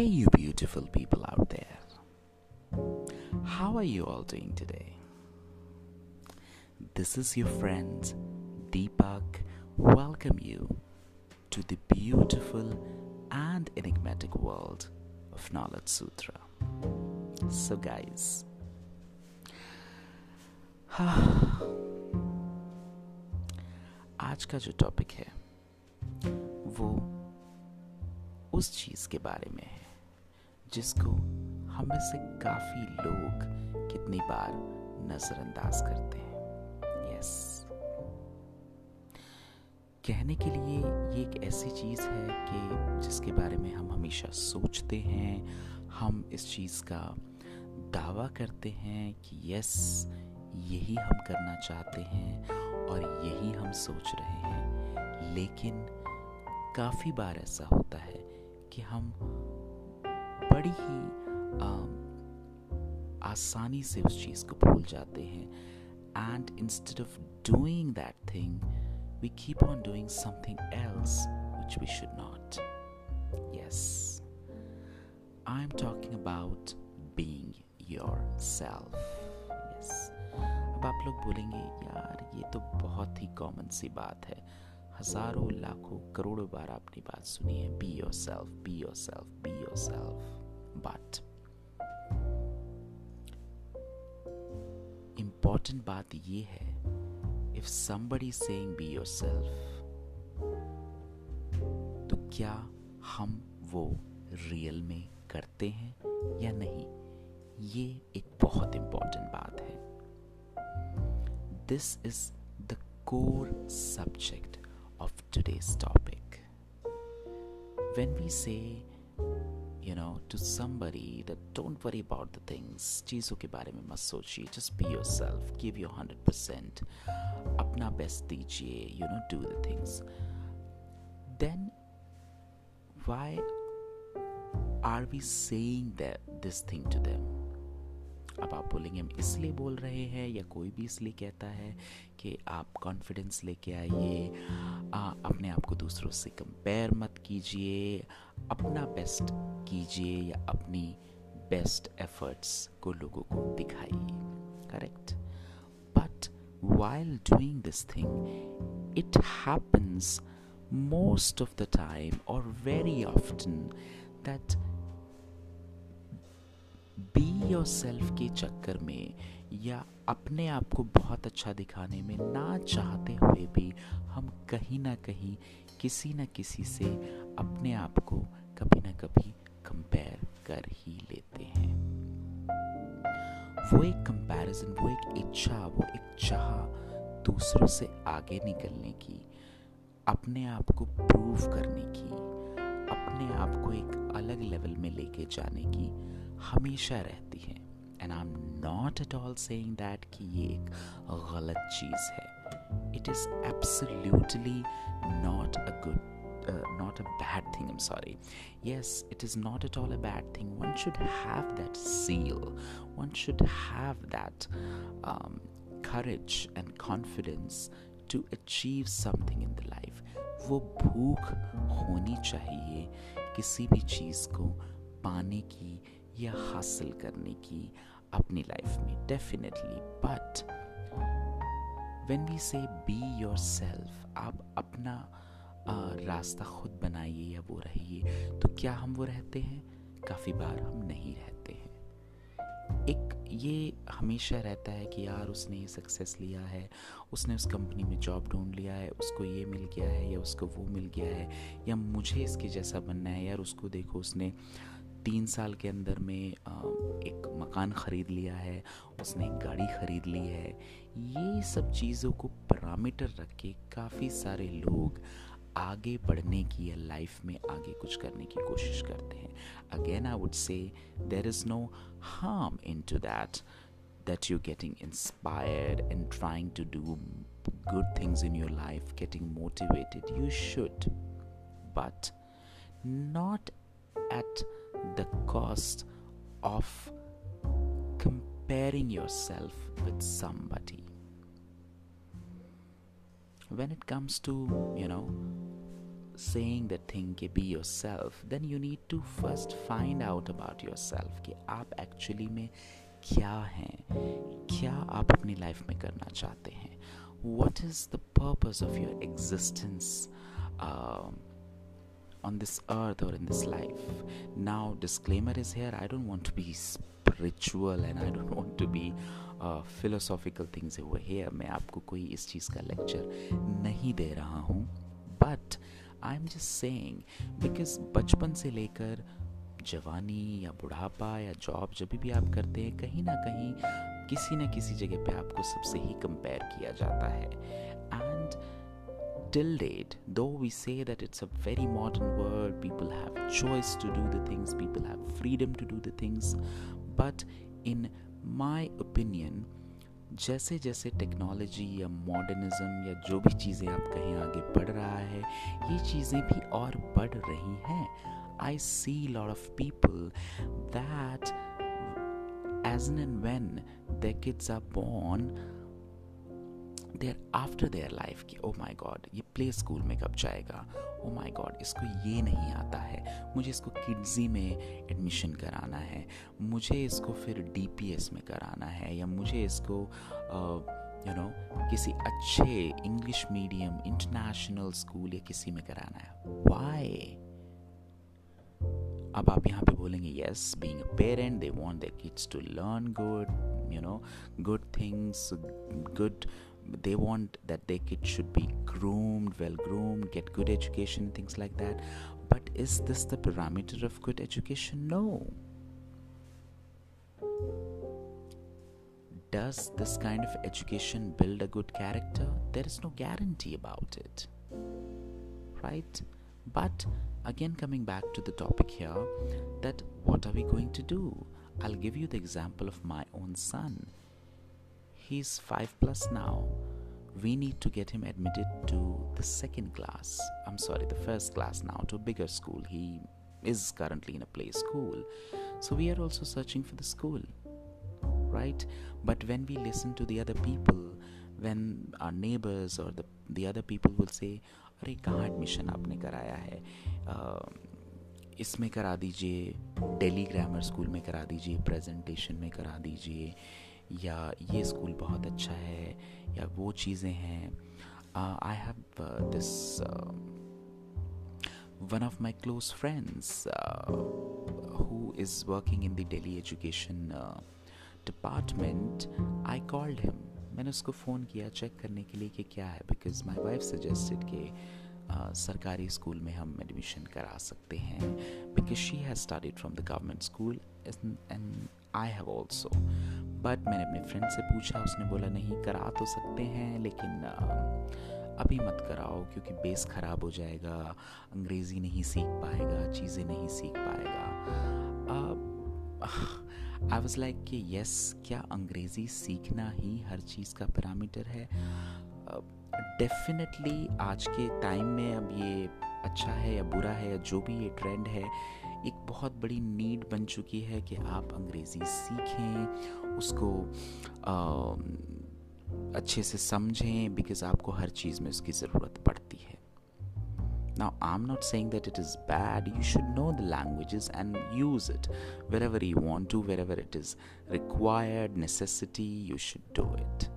Hey, you beautiful people out there. How are you all doing today? This is your friend Deepak. Welcome you to the beautiful and enigmatic world of Knowledge Sutra. So, guys, आज का जो topic है वो उस चीज के बारे में है जिसको हम में से काफ़ी लोग कितनी बार नजरअंदाज करते हैं। यस कहने के लिए ये एक ऐसी चीज़ है कि जिसके बारे में हम हमेशा सोचते हैं, हम इस चीज़ का दावा करते हैं कि यस यही हम करना चाहते हैं और यही हम सोच रहे हैं। लेकिन काफ़ी बार ऐसा होता है कि हम बड़ी ही आ, आसानी से उस चीज़ को भूल जाते हैं। And instead of doing that thing we keep on doing something else which we should not yes I am talking about being yourself yes अब आप लोग बोलेंगे यार ये तो बहुत ही कॉमन सी बात है। हज़ारों लाखों करोड़ों बार आपने बात सुनी है। Be yourself be yourself be yourself but important बात ये है if somebody saying be yourself तो क्या हम वो रियल में करते हैं या नहीं? ये एक बहुत इंपॉर्टेंट बात है। This is the core subject of today's topic When we say, you know, to somebody that don't worry about the things, चीज़ों के बारे में मत सोचिए, just be yourself, give your 100%, अपना best दीजिए, you know, do the things. Then why are we saying that this thing to them? अब आप बोलेंगे, हम इसलिए बोल रहे हैं, या कोई भी इसलिए कहता है कि आप कॉन्फिडेंस लेके आइए अपने आप को दूसरों से कंपेयर मत कीजिए, अपना बेस्ट कीजिए, या अपनी बेस्ट एफर्ट्स को लोगों को दिखाइए। Correct but while doing this thing it happens most of the time और very often that be yourself के चक्कर में या अपने आप को बहुत अच्छा दिखाने में ना चाहते हुए भी हम कहीं ना कहीं किसी न किसी से अपने आप को कभी ना कभी कंपेयर कर ही लेते हैं। वो एक कंपैरिजन वो एक इच्छा, वो एक चाह दूसरों से आगे निकलने की, अपने आप को प्रूव करने की, अपने आप को एक अलग लेवल में लेके जाने की हमेशा रहती है। And I am not at all saying that कि ये एक गलत चीज़ है। It is absolutely not a good not a bad thing I am sorry yes it is not at all a bad thing one should have that zeal one should have that courage and confidence to achieve something in the life वो भूख होनी चाहिए किसी भी चीज़ को पाने की या हासिल करने की अपनी लाइफ में definitely but when we say be yourself आप अपना आ, रास्ता खुद बनाइए या वो रहिए तो क्या हम वो रहते हैं? काफ़ी बार हम नहीं रहते हैं। एक ये हमेशा रहता है कि यार उसने ये सक्सेस लिया है उसने उस कंपनी में जॉब ढूंढ लिया है उसको ये मिल गया है या उसको वो मिल गया है या मुझे इसके जैसा बनना है यार उसको देखो उसने तीन साल के अंदर में एक मकान ख़रीद लिया है उसने एक गाड़ी ख़रीद ली है ये सब चीज़ों को पैरामीटर रख के काफ़ी सारे लोग आगे बढ़ने की या लाइफ में आगे कुछ करने की कोशिश करते हैं again I would say there is no harm in to that that you're getting inspired and trying to do good things in your life, getting motivated. You should, but not at the cost of comparing yourself with somebody. When it comes to, you know, saying that thing ke be yourself then you need to first find out about yourself कि आप actually में क्या हैं क्या आप अपनी life में करना चाहते हैं what is the purpose of your existence uh, on this earth or in this life now disclaimer is here i don't want to be spiritual and i don't want to be uh, philosophical things over here मैं आपको कोई इस चीज़ का lecture नहीं दे रहा हूँ but I am just saying because बचपन से लेकर जवानी या बुढ़ापा या जॉब जब भी आप करते हैं कहीं ना कहीं किसी न किसी जगह पे आपको सबसे ही कंपेयर किया जाता है and till date though we say that it's a very modern world people have choice to do the things people have freedom to do the things but in my opinion जैसे जैसे technology या modernism या जो भी चीज़ें आप कहीं आगे बढ़ रहा है ये चीज़ें भी और बढ़ रही हैं I see lot of people that age and when their kids are born thereafter their life की ओ माई गॉड ये प्ले स्कूल में कब जाएगा? ओ माई गॉड इसको ये नहीं आता है। मुझे इसको किड्जी में एडमिशन कराना है। मुझे इसको फिर डी पी एस में कराना है या मुझे इसको यू नो किसी अच्छे इंग्लिश मीडियम इंटरनेशनल स्कूल या किसी में कराना है। वाई अब आप यहाँ पे बोलेंगे yes being a parent they want their kids to learn good you know good things good they want that their kid should be groomed, well groomed, get good education, things like that. But is this the parameter of good education? No. Does this kind of education build a good character? There is no guarantee about it. Right? But again, coming back to the topic here, that what are we going to do? I'll give you the example of my own son he's 5 plus now we need to get him admitted to the second class i'm sorry the first class now to a bigger school he is currently in a play school so we are also searching for the school right but when we listen to the other people when our neighbors or the the other people will say अरे कहाँ admission आपने कराया है इसमें करा दीजिए daily grammar school में करा दीजिए प्रेजेंटेशन में करा दीजिए या ये स्कूल बहुत अच्छा है या वो चीज़ें हैं। I have this my close friends uh, who is working in the Delhi education uh, department, I called him. मैंने उसको फ़ोन किया चेक करने के लिए कि क्या है बिकॉज़ माई वाइफ सजेस्टेड कि सरकारी स्कूल में हम एडमिशन करा सकते हैं because she has studied from the government school and I have also but मैंने अपने फ्रेंड से पूछा उसने बोला नहीं करा तो सकते हैं लेकिन अभी मत कराओ क्योंकि बेस ख़राब हो जाएगा अंग्रेज़ी नहीं सीख पाएगा चीज़ें नहीं सीख पाएगा। आई वॉज़ लाइक कि यस क्या अंग्रेज़ी सीखना ही हर चीज़ का पैरामीटर है? डेफिनेटली uh, आज के टाइम में अब ये अच्छा है या बुरा है या जो भी ये ट्रेंड है एक बहुत बड़ी नीड बन चुकी है कि आप अंग्रेज़ी सीखें उसको अच्छे से समझें बिकॉज़ आपको हर चीज़ में उसकी ज़रूरत पड़ती है Now, I'm not saying that it is bad. You should know the languages and use it wherever you want to, wherever it is required, necessity, you should do it.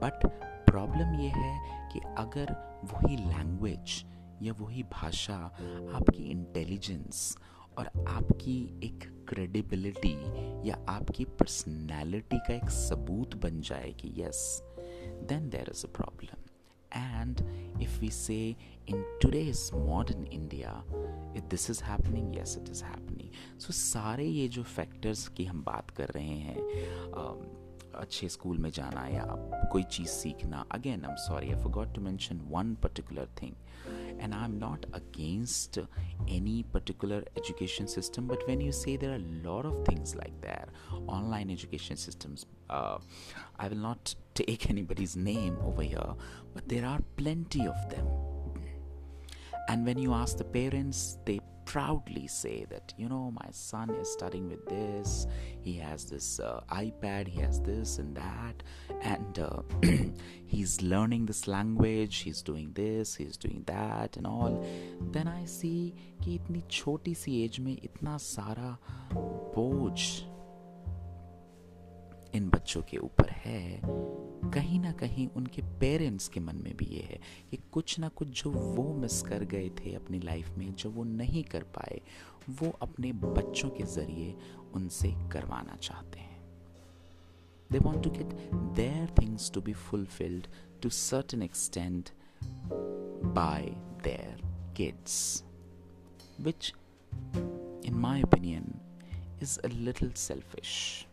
But problem ये है कि अगर वही language या वही भाषा आपकी intelligence और आपकी एक क्रेडिबिलिटी या आपकी पर्सनैलिटी का एक सबूत बन जाए कि yes then there is a problem and if we say in today's modern India if this is happening yes it is happening so सारे ये जो फैक्टर्स की हम बात कर रहे हैं um, अच्छे स्कूल में जाना या कोई चीज़ सीखना again I am sorry I forgot to mention one particular thing and i'm not against any particular education system but when you say there are a lot of things like that online education systems uh, i will not take anybody's name over here but there are plenty of them. And when you ask the parents they proudly say that you know my son is studying with this he has this uh, ipad he has this and that and uh, he's learning this language he's doing this he's doing that and all then i see कि इतनी छोटी सी as में इतना सारा बोझ इन बच्चों के ऊपर है, कहीं ना कहीं उनके पेरेंट्स के मन में भी ये है कि कुछ ना कुछ जो वो मिस कर गए थे अपनी लाइफ में, जो वो नहीं कर पाए, वो अपने बच्चों के ज़रिए उनसे करवाना चाहते हैं। They want to get their things to be fulfilled to certain extent by their kids which in my opinion is a little selfish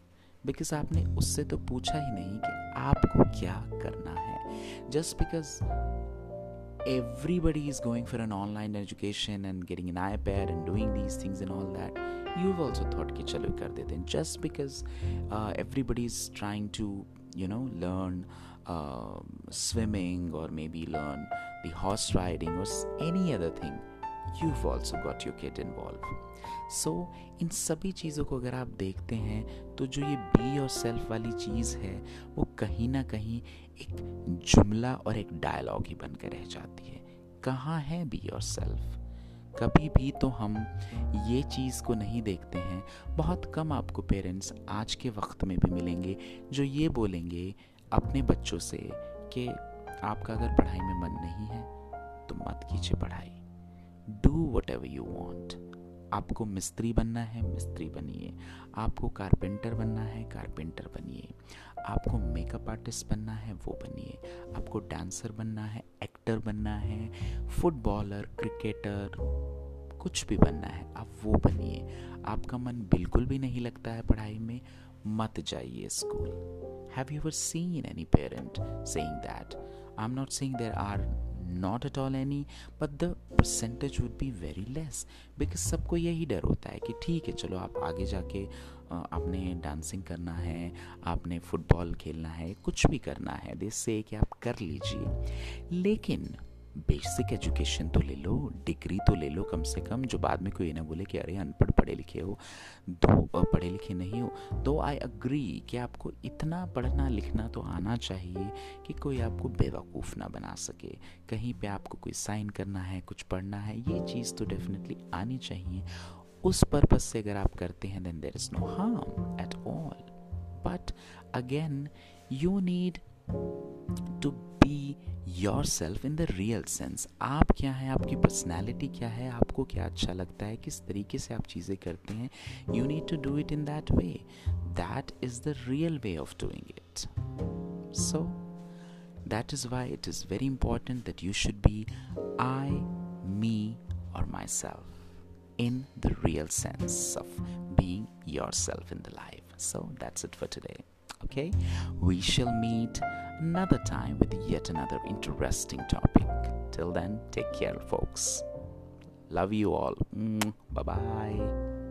because आपने उससे तो पूछा ही नहीं कि आपको क्या करना है। Just because everybody is going for an online education and getting an iPad and doing these things in all that you also thought कि चलो कर देते हैं। Just because everybody is trying to you know learn swimming और maybe learn horse riding और any other thing you've also got your kid involved. So इन सभी चीज़ों को अगर आप देखते हैं तो जो ये बी और सेल्फ वाली चीज़ है, वो कहीं ना कहीं एक जुमला और एक डायलॉग ही बनकर रह जाती है। कहाँ है बी और सेल्फ कभी भी तो हम ये चीज़ को नहीं देखते हैं। बहुत कम आपको पेरेंट्स आज के वक्त में भी मिलेंगे, जो ये बोलेंगे अपने बच्चों से कि आपका अगर पढ़ाई में मन नहीं है तो मत कीजिए पढ़ाई। Do whatever you want आपको मिस्त्री बनना है, मिस्त्री बनिए। आपको कारपेंटर बनना है कारपेंटर बनिए। आपको मेकअप आर्टिस्ट बनना है, वो बनिए। आपको डांसर बनना है एक्टर बनना है फुटबॉलर क्रिकेटर कुछ भी बनना है, आप वो बनिए। आपका मन बिल्कुल भी नहीं लगता है पढ़ाई में, मत जाइए school have you ever seen any parent saying that I not saying there are not at all any, but the percentage would be very less. Because सबको यही डर होता है कि ठीक है, चलो आप आगे जाके आपने डांसिंग करना है, आपने फुटबॉल खेलना है, कुछ भी करना है देश से कि आप कर लीजिए। लेकिन बेसिक एजुकेशन तो ले लो डिग्री तो ले लो कम से कम, जो बाद में कोई ना बोले कि, अरे, अनपढ़ पढ़े लिखे हो, दो पढ़े लिखे नहीं हो। तो आई अग्री कि आपको इतना पढ़ना लिखना तो आना चाहिए कि कोई आपको बेवकूफ़ ना बना सके। कहीं पे आपको कोई साइन करना है, कुछ पढ़ना है, ये चीज़ तो डेफिनेटली आनी चाहिए। उस पर्पज से अगर आप करते हैं then there is no harm at all but again you need to be yourself in the real sense आप क्या है? आपकी पर्सनैलिटी क्या है? आपको क्या अच्छा लगता है? किस तरीके से आप चीज़ें करते हैं? You need to do it in that way that is the real way of doing it so that is why it is very important that you should be I me और myself in the real sense of being yourself in the life so that's it for today okay we shall meet another time with yet another interesting topic. Till then, take care, folks. Love you all. Bye bye.